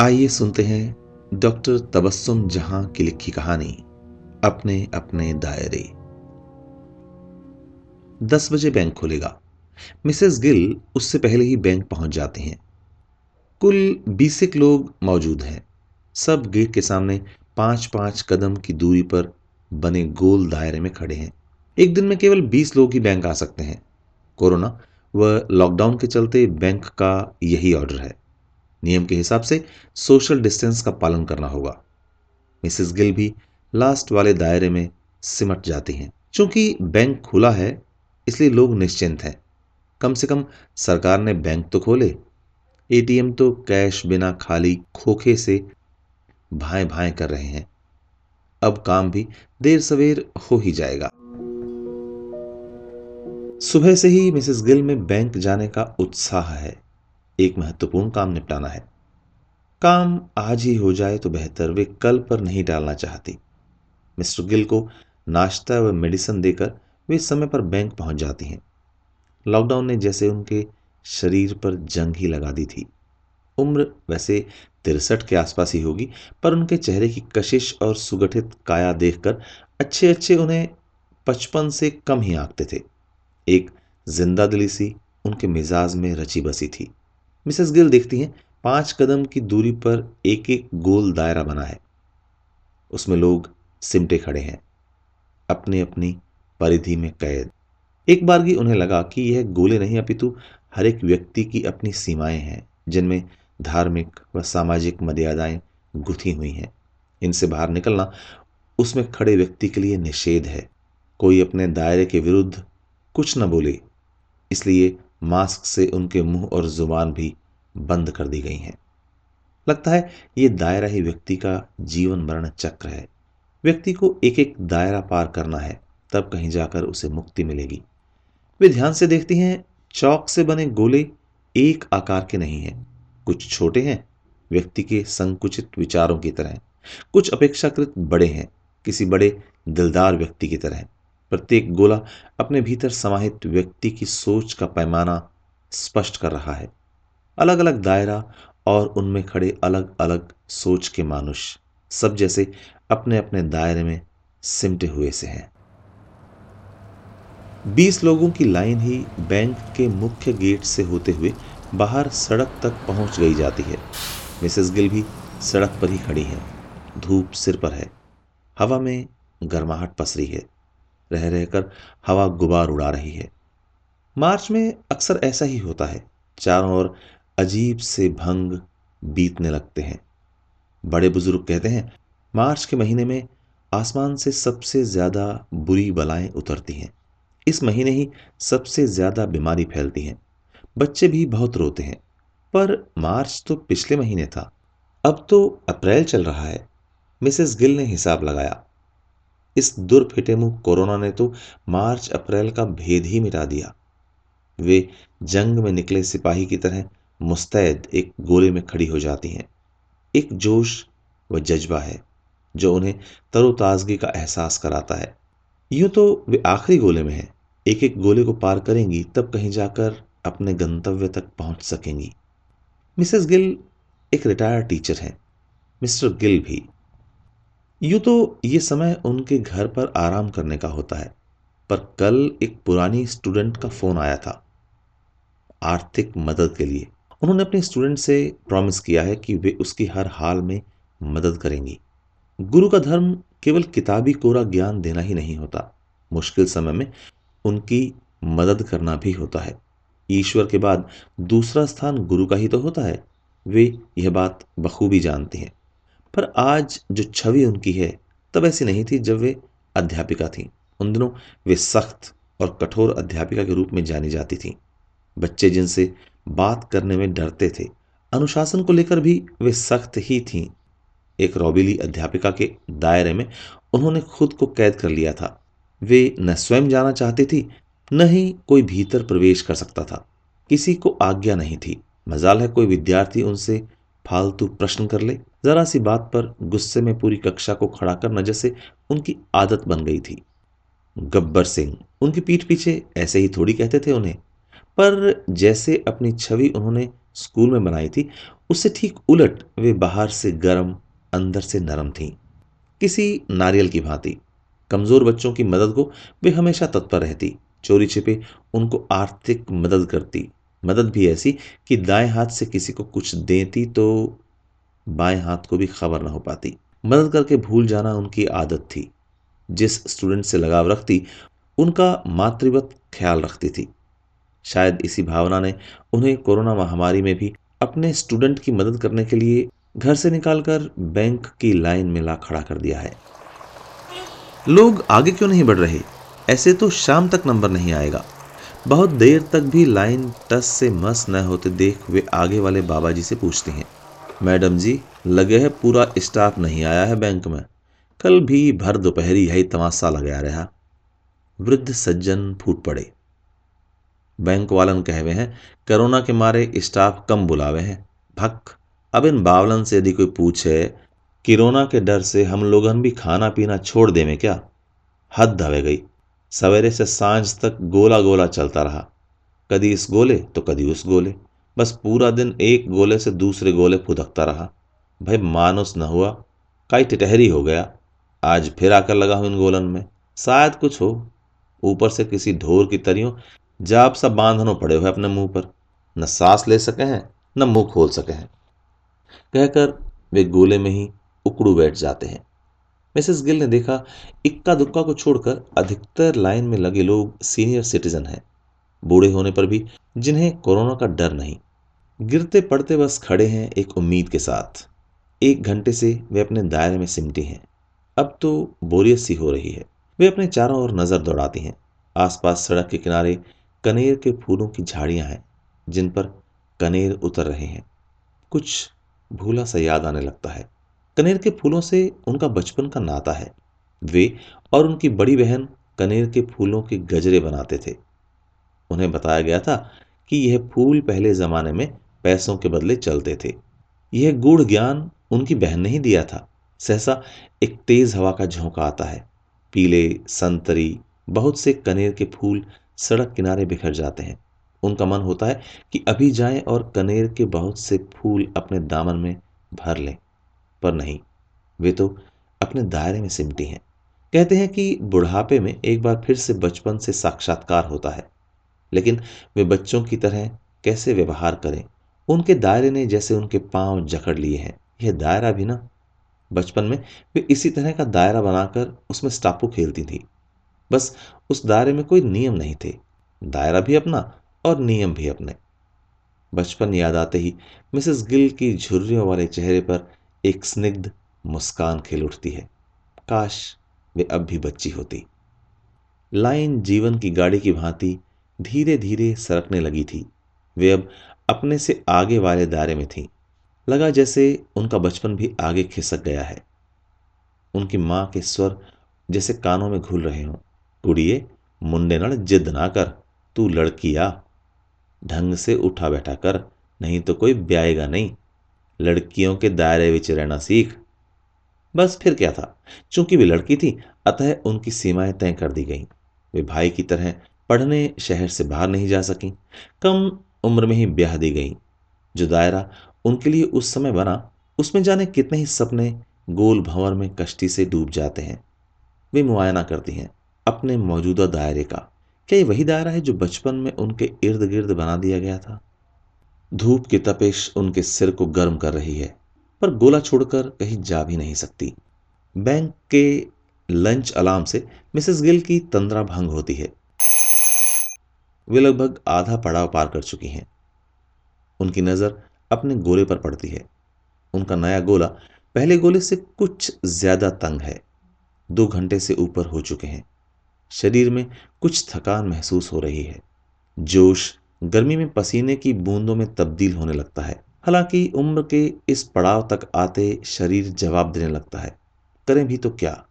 आइए सुनते हैं डॉक्टर तबस्सुम जहाँ की लिखी कहानी, अपने अपने दायरे। दस बजे बैंक खुलेगा। मिसेस गिल उससे पहले ही बैंक पहुँच जाते हैं। कुल बीसिक लोग मौजूद हैं। सब गेट के सामने पाँच पाँच कदम की दूरी पर बने गोल दायरे में खड़े हैं। एक दिन में केवल बीस लोग ही बैंक आ सकते हैं। कोरोना व लॉकडाउन के चलते बैंक का यही ऑर्डर है। नियम के हिसाब से सोशल डिस्टेंस का पालन करना होगा। मिसेस गिल भी लास्ट वाले दायरे में सिमट जाती हैं। क्योंकि बैंक खुला है, इसलिए लोग निश्चिंत हैं। कम से कम सरकार ने बैंक तो खोले एटीएम तो कैश बिना खाली खोखे से भाए भाए कर रहे हैं। अब काम भी देर सवेर हो ही जाएगा। सुबह से ही मिसेस गिल में बैंक जाने का उत्साह है। एक महत्वपूर्ण काम निपटाना है। काम आज ही हो जाए तो बेहतर, वे कल पर नहीं डालना चाहती। मिस्टर गिल को नाश्ता व मेडिसिन देकर वे समय पर बैंक पहुँच जाती हैं। लॉकडाउन ने जैसे उनके शरीर पर जंग ही लगा दी थी। उम्र वैसे तिरसठ के आसपास ही होगी, पर उनके चेहरे की कशिश और सुगठित काया देखकर अच्छे अच्छे उन्हें पचपन से कम ही आंकते थे। एक ज़िंदा दिली सी, उनके मिजाज में रची बसी थी। मिसेस गिल देखती हैं, पाँच कदम की दूरी पर एक एक गोल दायरा बना है। उसमें लोग सिमटे खड़े हैं अपनी अपनी परिधि में कैद। एक बार की उन्हें लगा कि यह गोले नहीं, अपितु हर एक व्यक्ति की अपनी सीमाएँ हैं, जिनमें धार्मिक व सामाजिक मर्यादाएँ गुथी हुई हैं। इनसे बाहर निकलना उसमें खड़े व्यक्ति के लिए निषेध है। कोई अपने दायरे के विरुद्ध कुछ न बोले, इसलिए मास्क से उनके मुँह और ज़ुबान भी बंद कर दी गई हैं। लगता है ये दायरा ही व्यक्ति का जीवन मरण चक्र है। व्यक्ति को एक एक दायरा पार करना है, तब कहीं जाकर उसे मुक्ति मिलेगी। वे ध्यान से देखती हैं, चौक से बने गोले एक आकार के नहीं हैं। कुछ छोटे हैं, व्यक्ति के संकुचित विचारों की तरह कुछ अपेक्षाकृत बड़े हैं, किसी बड़े दिलदार व्यक्ति की तरह प्रत्येक गोला अपने भीतर समाहित व्यक्ति की सोच का पैमाना स्पष्ट कर रहा है। अलग अलग दायरा और उनमें खड़े अलग अलग सोच के मानुष सब जैसे अपने अपने दायरे में सिमटे हुए से हैं। बीस लोगों की लाइन ही बैंक के मुख्य गेट से होते हुए बाहर सड़क तक पहुँच गई जाती है। मिसेस गिल भी सड़क पर ही खड़ी है। धूप सिर पर है। हवा में गर्माहट पसरी है। रह रहकर हवा गुबार उड़ा रही है। मार्च में अक्सर ऐसा ही होता है। चारों ओर अजीब से भंग बीतने लगते हैं। बड़े बुज़ुर्ग कहते हैं, मार्च के महीने में आसमान से सबसे ज़्यादा बुरी बलाएँ उतरती हैं। इस महीने ही सबसे ज़्यादा बीमारी फैलती है। बच्चे भी बहुत रोते हैं। पर मार्च तो पिछले महीने था। अब तो अप्रैल चल रहा है। मिसेस गिल ने हिसाब लगाया। इस दुर्फिटे मुँह कोरोना ने तो मार्च अप्रैल का भेद ही मिटा दिया। वे जंग में निकले सिपाही की तरह मुस्तैद एक गोले में खड़ी हो जाती हैं। एक जोश व जज्बा है, जो उन्हें तरोताजगी का एहसास कराता है। यूँ तो वे आखिरी गोले में हैं। एक एक गोले को पार करेंगी, तब कहीं जाकर अपने गंतव्य तक पहुँच सकेंगी। मिसेस गिल एक रिटायर्ड टीचर हैं। मिस्टर गिल भी। यूँ तो ये समय उनके घर पर आराम करने का होता है, पर कल एक पुरानी स्टूडेंट का फ़ोन आया था, आर्थिक मदद के लिए। उन्होंने अपने स्टूडेंट से प्रॉमिस किया है कि वे उसकी हर हाल में मदद करेंगी। गुरु का धर्म केवल किताबी कोरा ज्ञान देना ही नहीं होता। मुश्किल समय में उनकी मदद करना भी होता है। ईश्वर के बाद दूसरा स्थान गुरु का ही तो होता है। वे यह बात बखूबी जानती हैं। पर आज जो छवि उनकी है, तब ऐसी नहीं थी जब वे अध्यापिका थीं। उन दिनों वे सख्त और कठोर अध्यापिका के रूप में जानी जाती थीं। बच्चे जिनसे बात करने में डरते थे, अनुशासन को लेकर भी वे सख्त ही थीं। एक रौबीली अध्यापिका के दायरे में उन्होंने खुद को कैद कर लिया था। वे न स्वयं जाना चाहती थी, न ही कोई भीतर प्रवेश कर सकता था। किसी को आज्ञा नहीं थी। मजाल है कोई विद्यार्थी उनसे फालतू प्रश्न कर ले जरा सी बात पर गुस्से में पूरी कक्षा को खड़ा करना जैसे उनकी आदत बन गई थी। गब्बर सिंह, उनकी पीठ पीछे ऐसे ही थोड़ी कहते थे उन्हें। पर जैसे अपनी छवि उन्होंने स्कूल में बनाई थी, उससे ठीक उलट वे बाहर से गर्म, अंदर से नरम थीं। किसी नारियल की भांति, कमज़ोर बच्चों की मदद को वे हमेशा तत्पर रहती। चोरी छिपे उनको आर्थिक मदद करती। मदद भी ऐसी कि दाएँ हाथ से किसी को कुछ देती तो बाएँ हाथ को भी खबर ना हो पाती। मदद करके भूल जाना उनकी आदत थी। जिस स्टूडेंट से लगाव रखती, उनका मातृवत ख्याल रखती थी। शायद इसी भावना ने उन्हें कोरोना महामारी में भी अपने स्टूडेंट की मदद करने के लिए घर से निकालकर बैंक की लाइन में ला खड़ा कर दिया है। लोग आगे क्यों नहीं बढ़ रहे? ऐसे तो शाम तक नंबर नहीं आएगा। बहुत देर तक भी लाइन टस से मस न होते देख वे आगे वाले बाबा जी से पूछते हैं। मैडम जी, लगे है पूरा स्टाफ नहीं आया है बैंक में। कल भी भर दोपहरी यही तमाशा लगाया रहा। वृद्ध सज्जन फूट पड़े। बैंक वालन कहवे हैं, कोरोना के मारे स्टाफ कम बुलावे हैं। भक अब इन बावलन से यदि कोई पूछे, किरोना के डर से हम लोगन भी खाना पीना छोड़ देवे क्या? हद धवे गई। सवेरे से साँझ तक गोला गोला चलता रहा। कदी इस गोले तो कदी उस गोले। बस पूरा दिन एक गोले से दूसरे गोले फुदकता रहा। भाई मानुस न हुआ, कई टिटहरी हो गया। आज फिर आकर लगा हूँ इन गोलन में। शायद कुछ हो। ऊपर से किसी ढोर की तरियों जाप सा बांधनों पड़े हुए अपने मुँह पर। न सांस ले सके हैं, न मुँह खोल सके हैं। कहकर वे गोले में ही उकड़ू बैठ जाते हैं। मिसेस गिल ने देखा, इक्का दुक्का को छोड़कर अधिकतर लाइन में लगे लोग सीनियर सिटीजन हैं। बूढ़े होने पर भी जिन्हें कोरोना का डर नहीं। गिरते पड़ते बस खड़े हैं एक उम्मीद के साथ। एक घंटे से वे अपने दायरे में सिमटी हैं। अब तो बोरियत सी हो रही है। वे अपने चारों ओर नज़र दौड़ाती हैं। आसपास सड़क के किनारे कनेर के फूलों की झाड़ियाँ हैं, जिन पर कनेर उतर रहे हैं। कुछ भूला सा याद आने लगता है। कनेर के फूलों से उनका बचपन का नाता है। वे और उनकी बड़ी बहन कनेर के फूलों के गजरे बनाते थे। उन्हें बताया गया था कि यह फूल पहले जमाने में पैसों के बदले चलते थे। यह गूढ़ ज्ञान उनकी बहन ने ही दिया था। सहसा एक तेज हवा का झोंका आता है। पीले, संतरी, बहुत से कनेर के फूल सड़क किनारे बिखर जाते हैं। उनका मन होता है कि अभी जाएँ और कनेर के बहुत से फूल अपने दामन में भर लें। पर नहीं, वे तो अपने दायरे में सिमटी हैं। कहते हैं कि बुढ़ापे में एक बार फिर से बचपन से साक्षात्कार होता है। लेकिन वे बच्चों की तरह कैसे व्यवहार करें? उनके दायरे ने जैसे उनके पाँव जकड़ लिए हैं। यह दायरा भी ना, बचपन में वे इसी तरह का दायरा बनाकर उसमें स्टापू खेलती थी। बस उस दायरे में कोई नियम नहीं थे। दायरा भी अपना और नियम भी अपने। बचपन याद आते ही मिसेस गिल की झुर्रियों वाले चेहरे पर एक स्निग्ध, मुस्कान खिल उठती है। काश वे अब भी बच्ची होती। लाइन जीवन की गाड़ी की भांति धीरे धीरे सरकने लगी थी। वे अब अपने से आगे वाले दायरे में थी। लगा जैसे उनका बचपन भी आगे खिसक गया है। उनकी माँ के स्वर जैसे कानों में घुल रहे हों। कुड़िए, मुंडे नड़ जिद ना कर, तू लड़की आ ढंग से उठा बैठा कर, नहीं तो कोई ब्याएगा नहीं। लड़कियों के दायरे में रहना सीख। बस फिर क्या था? चूँकि वे लड़की थी, अतः उनकी सीमाएँ तय कर दी गईं। वे भाई की तरह पढ़ने शहर से बाहर नहीं जा सकी। कम उम्र में ही ब्याह दी गई। जो दायरा उनके लिए उस समय बना, उसमें जाने कितने ही सपने गोल भंवर में कश्ती से डूब जाते हैं। वे मुआयना करती हैं अपने मौजूदा दायरे का। क्या ये वही दायरा है जो बचपन में उनके इर्द गिर्द बना दिया गया था? धूप की तपिश उनके सिर को गर्म कर रही है, पर गोला छोड़कर कहीं जा भी नहीं सकती। बैंक के लंच अलार्म से मिसेस गिल की तंद्रा भंग होती है। वे लगभग आधा पड़ाव पार कर चुकी हैं। उनकी नज़र अपने गोले पर पड़ती है। उनका नया गोला पहले गोले से कुछ ज़्यादा तंग है। दो घंटे से ऊपर हो चुके हैं। शरीर में कुछ थकान महसूस हो रही है। जोश, गर्मी में पसीने की बूंदों में तब्दील होने लगता है। हालाँकि उम्र के इस पड़ाव तक आते शरीर जवाब देने लगता है। करें भी तो क्या?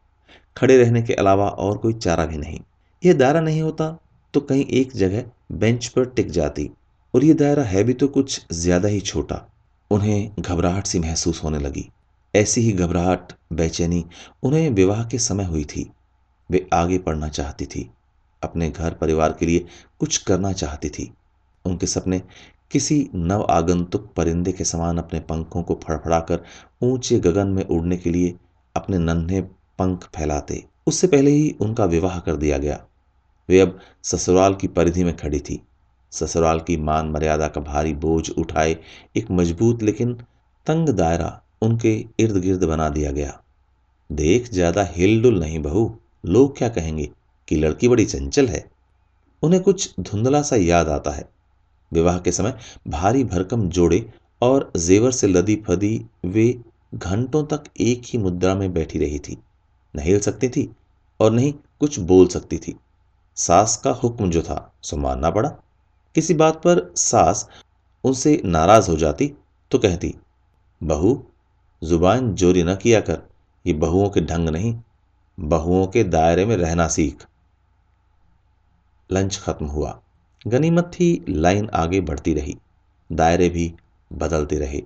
खड़े रहने के अलावा और कोई चारा भी नहीं। यह दायरा नहीं होता तो कहीं एक जगह बेंच पर टिक जाती और ये दायरा है भी तो कुछ ज़्यादा ही छोटा। उन्हें घबराहट सी महसूस होने लगी। ऐसी ही घबराहट, बेचैनी उन्हें विवाह के समय हुई थी। वे आगे पढ़ना चाहती थी, अपने घर परिवार के लिए कुछ करना चाहती थी। उनके सपने किसी नव आगंतुक परिंदे के समान अपने पंखों को फड़फड़ाकर ऊँचे गगन में उड़ने के लिए अपने नन्हे पंख फैलाते। उससे पहले ही उनका विवाह कर दिया गया। वे अब ससुराल की परिधि में खड़ी थी। ससुराल की मान मर्यादा का भारी बोझ उठाए एक मज़बूत लेकिन तंग दायरा उनके इर्द गिर्द बना दिया गया। देख, ज़्यादा हिलडुल नहीं बहू। लोग क्या कहेंगे कि लड़की बड़ी चंचल है। उन्हें कुछ धुंधला सा याद आता है। विवाह के समय भारी भरकम जोड़े और जेवर से लदी फदी वे घंटों तक एक ही मुद्रा में बैठी रही थी। न हिल सकती थी और नहीं कुछ बोल सकती थी। सास का हुक्म जो था, सो मानना पड़ा। किसी बात पर सास उनसे नाराज़ हो जाती तो कहती, बहू, ज़ुबान जोरी न किया कर, ये बहुओं के ढंग नहीं, बहुओं के दायरे में रहना सीख। लंच खत्म हुआ। गनीमत थी, लाइन आगे बढ़ती रही, दायरे भी बदलते रहे।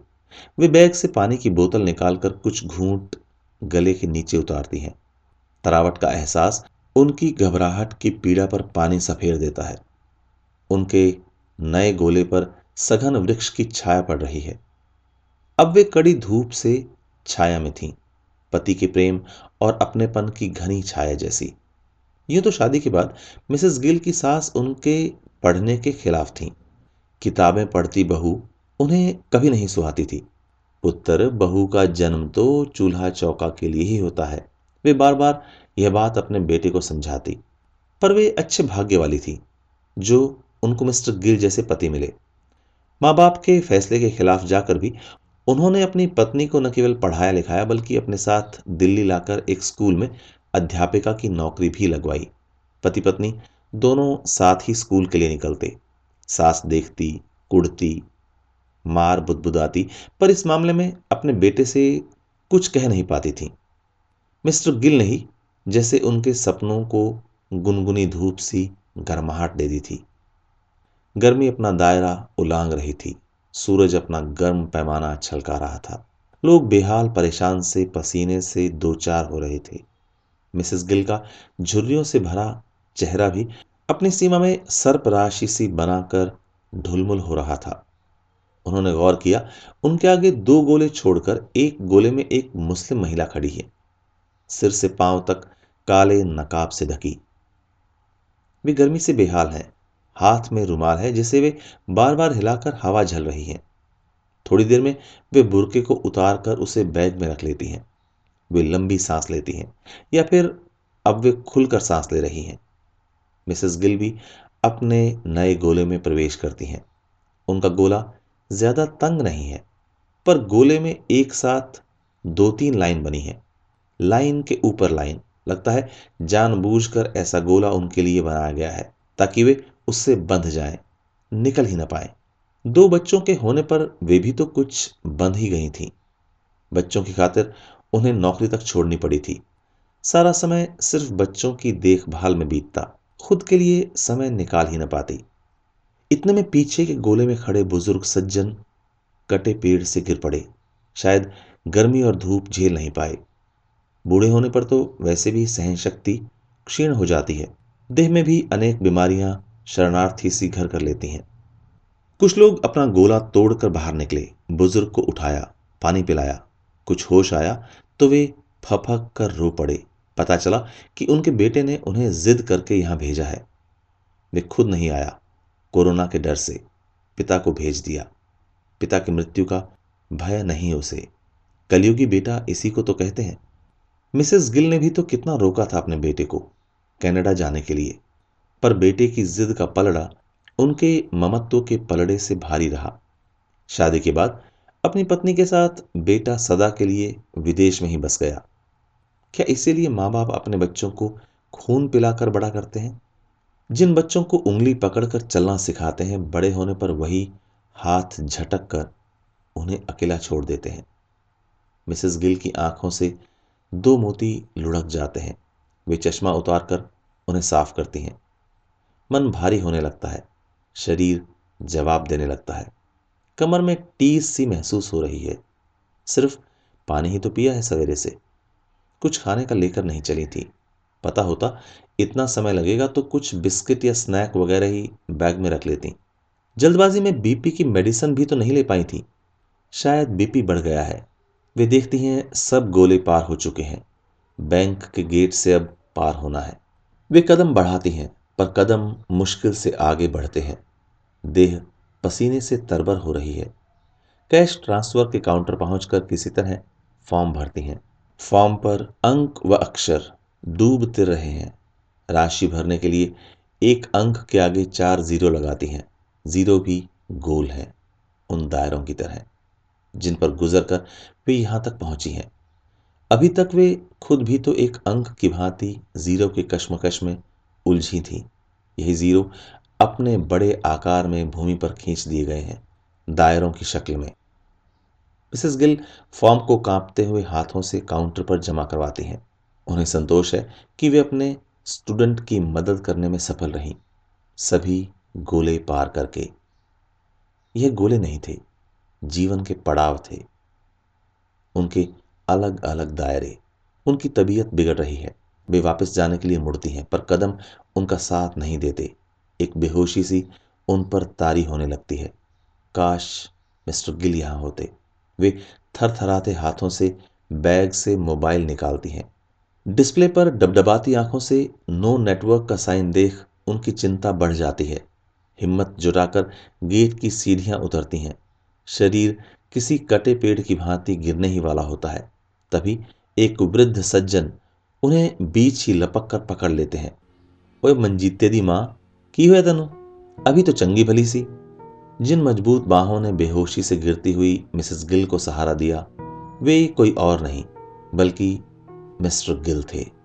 वे बैग से पानी की बोतल निकालकर कुछ घूंट गले के नीचे उतारती हैं। तरावट का एहसास उनकी घबराहट की पीड़ा पर पानी सफेर देता है। उनके नए गोले पर सघन वृक्ष की छाया पड़ रही है। अब वे कड़ी धूप से छाया में थीं, पति के प्रेम और अपनेपन की घनी छाया जैसी। यूँ तो शादी के बाद मिसेस गिल की सास उनके पढ़ने के खिलाफ थीं। किताबें पढ़ती बहू उन्हें कभी नहीं सुहाती थी। पुत्र बहू का जन्म तो चूल्हा चौका के लिए ही होता है। वे बार बार यह बात अपने बेटे को समझाती, पर वे अच्छे भाग्य वाली थी, जो उनको मिस्टर गिल जैसे पति मिले। माँ बाप के फैसले के खिलाफ जाकर भी उन्होंने अपनी पत्नी को न केवल पढ़ाया लिखाया, बल्कि अपने साथ दिल्ली लाकर एक स्कूल में अध्यापिका की नौकरी भी लगवाई। पति पत्नी दोनों साथ ही स्कूल के लिए निकलते। सास देखती कुड़ती मार बुदबुदाती, पर इस मामले में अपने बेटे से कुछ कह नहीं पाती थी। मिस्टर गिल ने ही जैसे उनके सपनों को गुनगुनी धूप सी गर्माहट दे दी थी। गर्मी अपना दायरा उलांग रही थी। सूरज अपना गर्म पैमाना छलका रहा था। लोग बेहाल परेशान से पसीने से दो चार हो रहे थे। मिसेस गिल का झुर्रियों से भरा चेहरा भी अपनी सीमा में सर्प राशि सी बनाकर ढुलमुल हो रहा था। उन्होंने गौर किया, उनके आगे दो गोले छोड़कर एक गोले में एक मुस्लिम महिला खड़ी है। सिर से पाँव तक काले नकाब से ढकी। वे गर्मी से बेहाल हैं, हाथ में रुमाल है, जिसे वे बार बार हिलाकर हवा झल रही है। थोड़ी देर में वे बुरके को उतार कर उसे बैग में रख लेती हैं। वे लंबी सांस लेती हैं, या फिर अब वे खुलकर सांस ले रही हैं। मिसेस गिल भी अपने नए गोले में प्रवेश करती हैं। उनका गोला ज़्यादा तंग नहीं है, पर गोले में एक साथ दो तीन लाइन बनी है। लाइन के ऊपर लाइन। लगता है जानबूझकर ऐसा गोला उनके लिए बनाया गया है ताकि वे उससे बंध जाएँ, निकल ही ना पाए। दो बच्चों के होने पर वे भी तो कुछ बंध ही गई थी। बच्चों की खातिर उन्हें नौकरी तक छोड़नी पड़ी थी। सारा समय सिर्फ़ बच्चों की देखभाल में बीतता खुद के लिए समय निकाल ही ना पाती। इतने में पीछे के गोले में खड़े बुज़ुर्ग सज्जन कटे पेड़ से गिर पड़े। शायद गर्मी और धूप झेल नहीं पाए। बूढ़े होने पर तो वैसे भी सहन शक्ति क्षीण हो जाती है। देह में भी अनेक बीमारियाँ शरणार्थी सी घर कर लेती हैं। कुछ लोग अपना गोला तोड़कर बाहर निकले, बुज़ुर्ग को उठाया, पानी पिलाया। कुछ होश आया तो वे फफक कर रो पड़े। पता चला कि उनके बेटे ने उन्हें जिद करके यहाँ भेजा है। वे खुद नहीं आया, कोरोना के डर से। पिता को भेज दिया। पिता की मृत्यु का भय नहीं उसे। कलयुगी बेटा इसी को तो कहते हैं। मिसेस गिल ने भी तो कितना रोका था अपने बेटे को, कनाडा जाने के लिए। पर बेटे की जिद का पलड़ा उनके ममत्व के पलड़े से भारी रहा। शादी के बाद अपनी पत्नी के साथ बेटा सदा के लिए विदेश में ही बस गया। क्या इसीलिए माँ बाप अपने बच्चों को खून पिलाकर बड़ा करते हैं? जिन बच्चों को उंगली पकड़कर चलना सिखाते हैं, बड़े होने पर वही हाथ झटक कर उन्हें अकेला छोड़ देते हैं। मिसेस गिल की आँखों से दो मोती लुढ़क जाते हैं। वे चश्मा उतार कर उन्हें साफ़ करती हैं। मन भारी होने लगता है। शरीर जवाब देने लगता है। कमर में टीस सी महसूस हो रही है। सिर्फ़ पानी ही तो पिया है सवेरे से। कुछ खाने का लेकर नहीं चली थी। पता होता इतना समय लगेगा तो कुछ बिस्किट या स्नैक वगैरह ही बैग में रख लेती। जल्दबाजी में बीपी की मेडिसिन भी तो नहीं ले पाई थी। शायद बीपी बढ़ गया है। वे देखती हैं, सब गोले पार हो चुके हैं। बैंक के गेट से अब पार होना है। वे कदम बढ़ाती हैं, पर कदम मुश्किल से आगे बढ़ते हैं। देह पसीने से तरबर हो रही है। कैश ट्रांसफ़र के काउंटर पहुंचकर किसी तरह फॉर्म भरती हैं। फॉर्म पर अंक व अक्षर डूबते रहे हैं। राशि भरने के लिए एक अंक के आगे चार ज़ीरो लगाती हैं। ज़ीरो भी गोल हैं, उन दायरों की तरह। जिन पर गुजर कर वे यहाँ तक पहुँची हैं। अभी तक वे खुद भी तो एक अंक की भांति ज़ीरो के कश्मकश में उलझी थी। यही ज़ीरो अपने बड़े आकार में भूमि पर खींच दिए गए हैं, दायरों की शक्ल में। मिसेस गिल फॉर्म को कांपते हुए हाथों से काउंटर पर जमा करवाती हैं। उन्हें संतोष है कि वे अपने स्टूडेंट की मदद करने में सफल रहीं। सभी गोले पार करके। यह गोले नहीं थे। जीवन के पड़ाव थे। उनके अलग अलग दायरे, उनकी तबीयत बिगड़ रही है। वे वापस जाने के लिए मुड़ती हैं, पर कदम उनका साथ नहीं देते। एक बेहोशी सी उन पर तारी होने लगती है। काश मिस्टर गिल यहाँ होते। वे थरथराते हाथों से बैग से मोबाइल निकालती हैं। डिस्प्ले पर डबडबाती आँखों से नो नेटवर्क का साइन देख उनकी चिंता बढ़ जाती है। हिम्मत जुटाकर गेट की सीढ़ियाँ उतरती हैं। शरीर किसी कटे पेड़ की भांति गिरने ही वाला होता है। तभी एक वृद्ध सज्जन उन्हें बीच ही लपक कर पकड़ लेते हैं। ओए मंजीते दी माँ, की हुए तनु? अभी तो चंगी भली सी। जिन मज़बूत बाहों ने बेहोशी से गिरती हुई मिसेस गिल को सहारा दिया, वे कोई और नहीं, बल्कि मिस्टर गिल थे।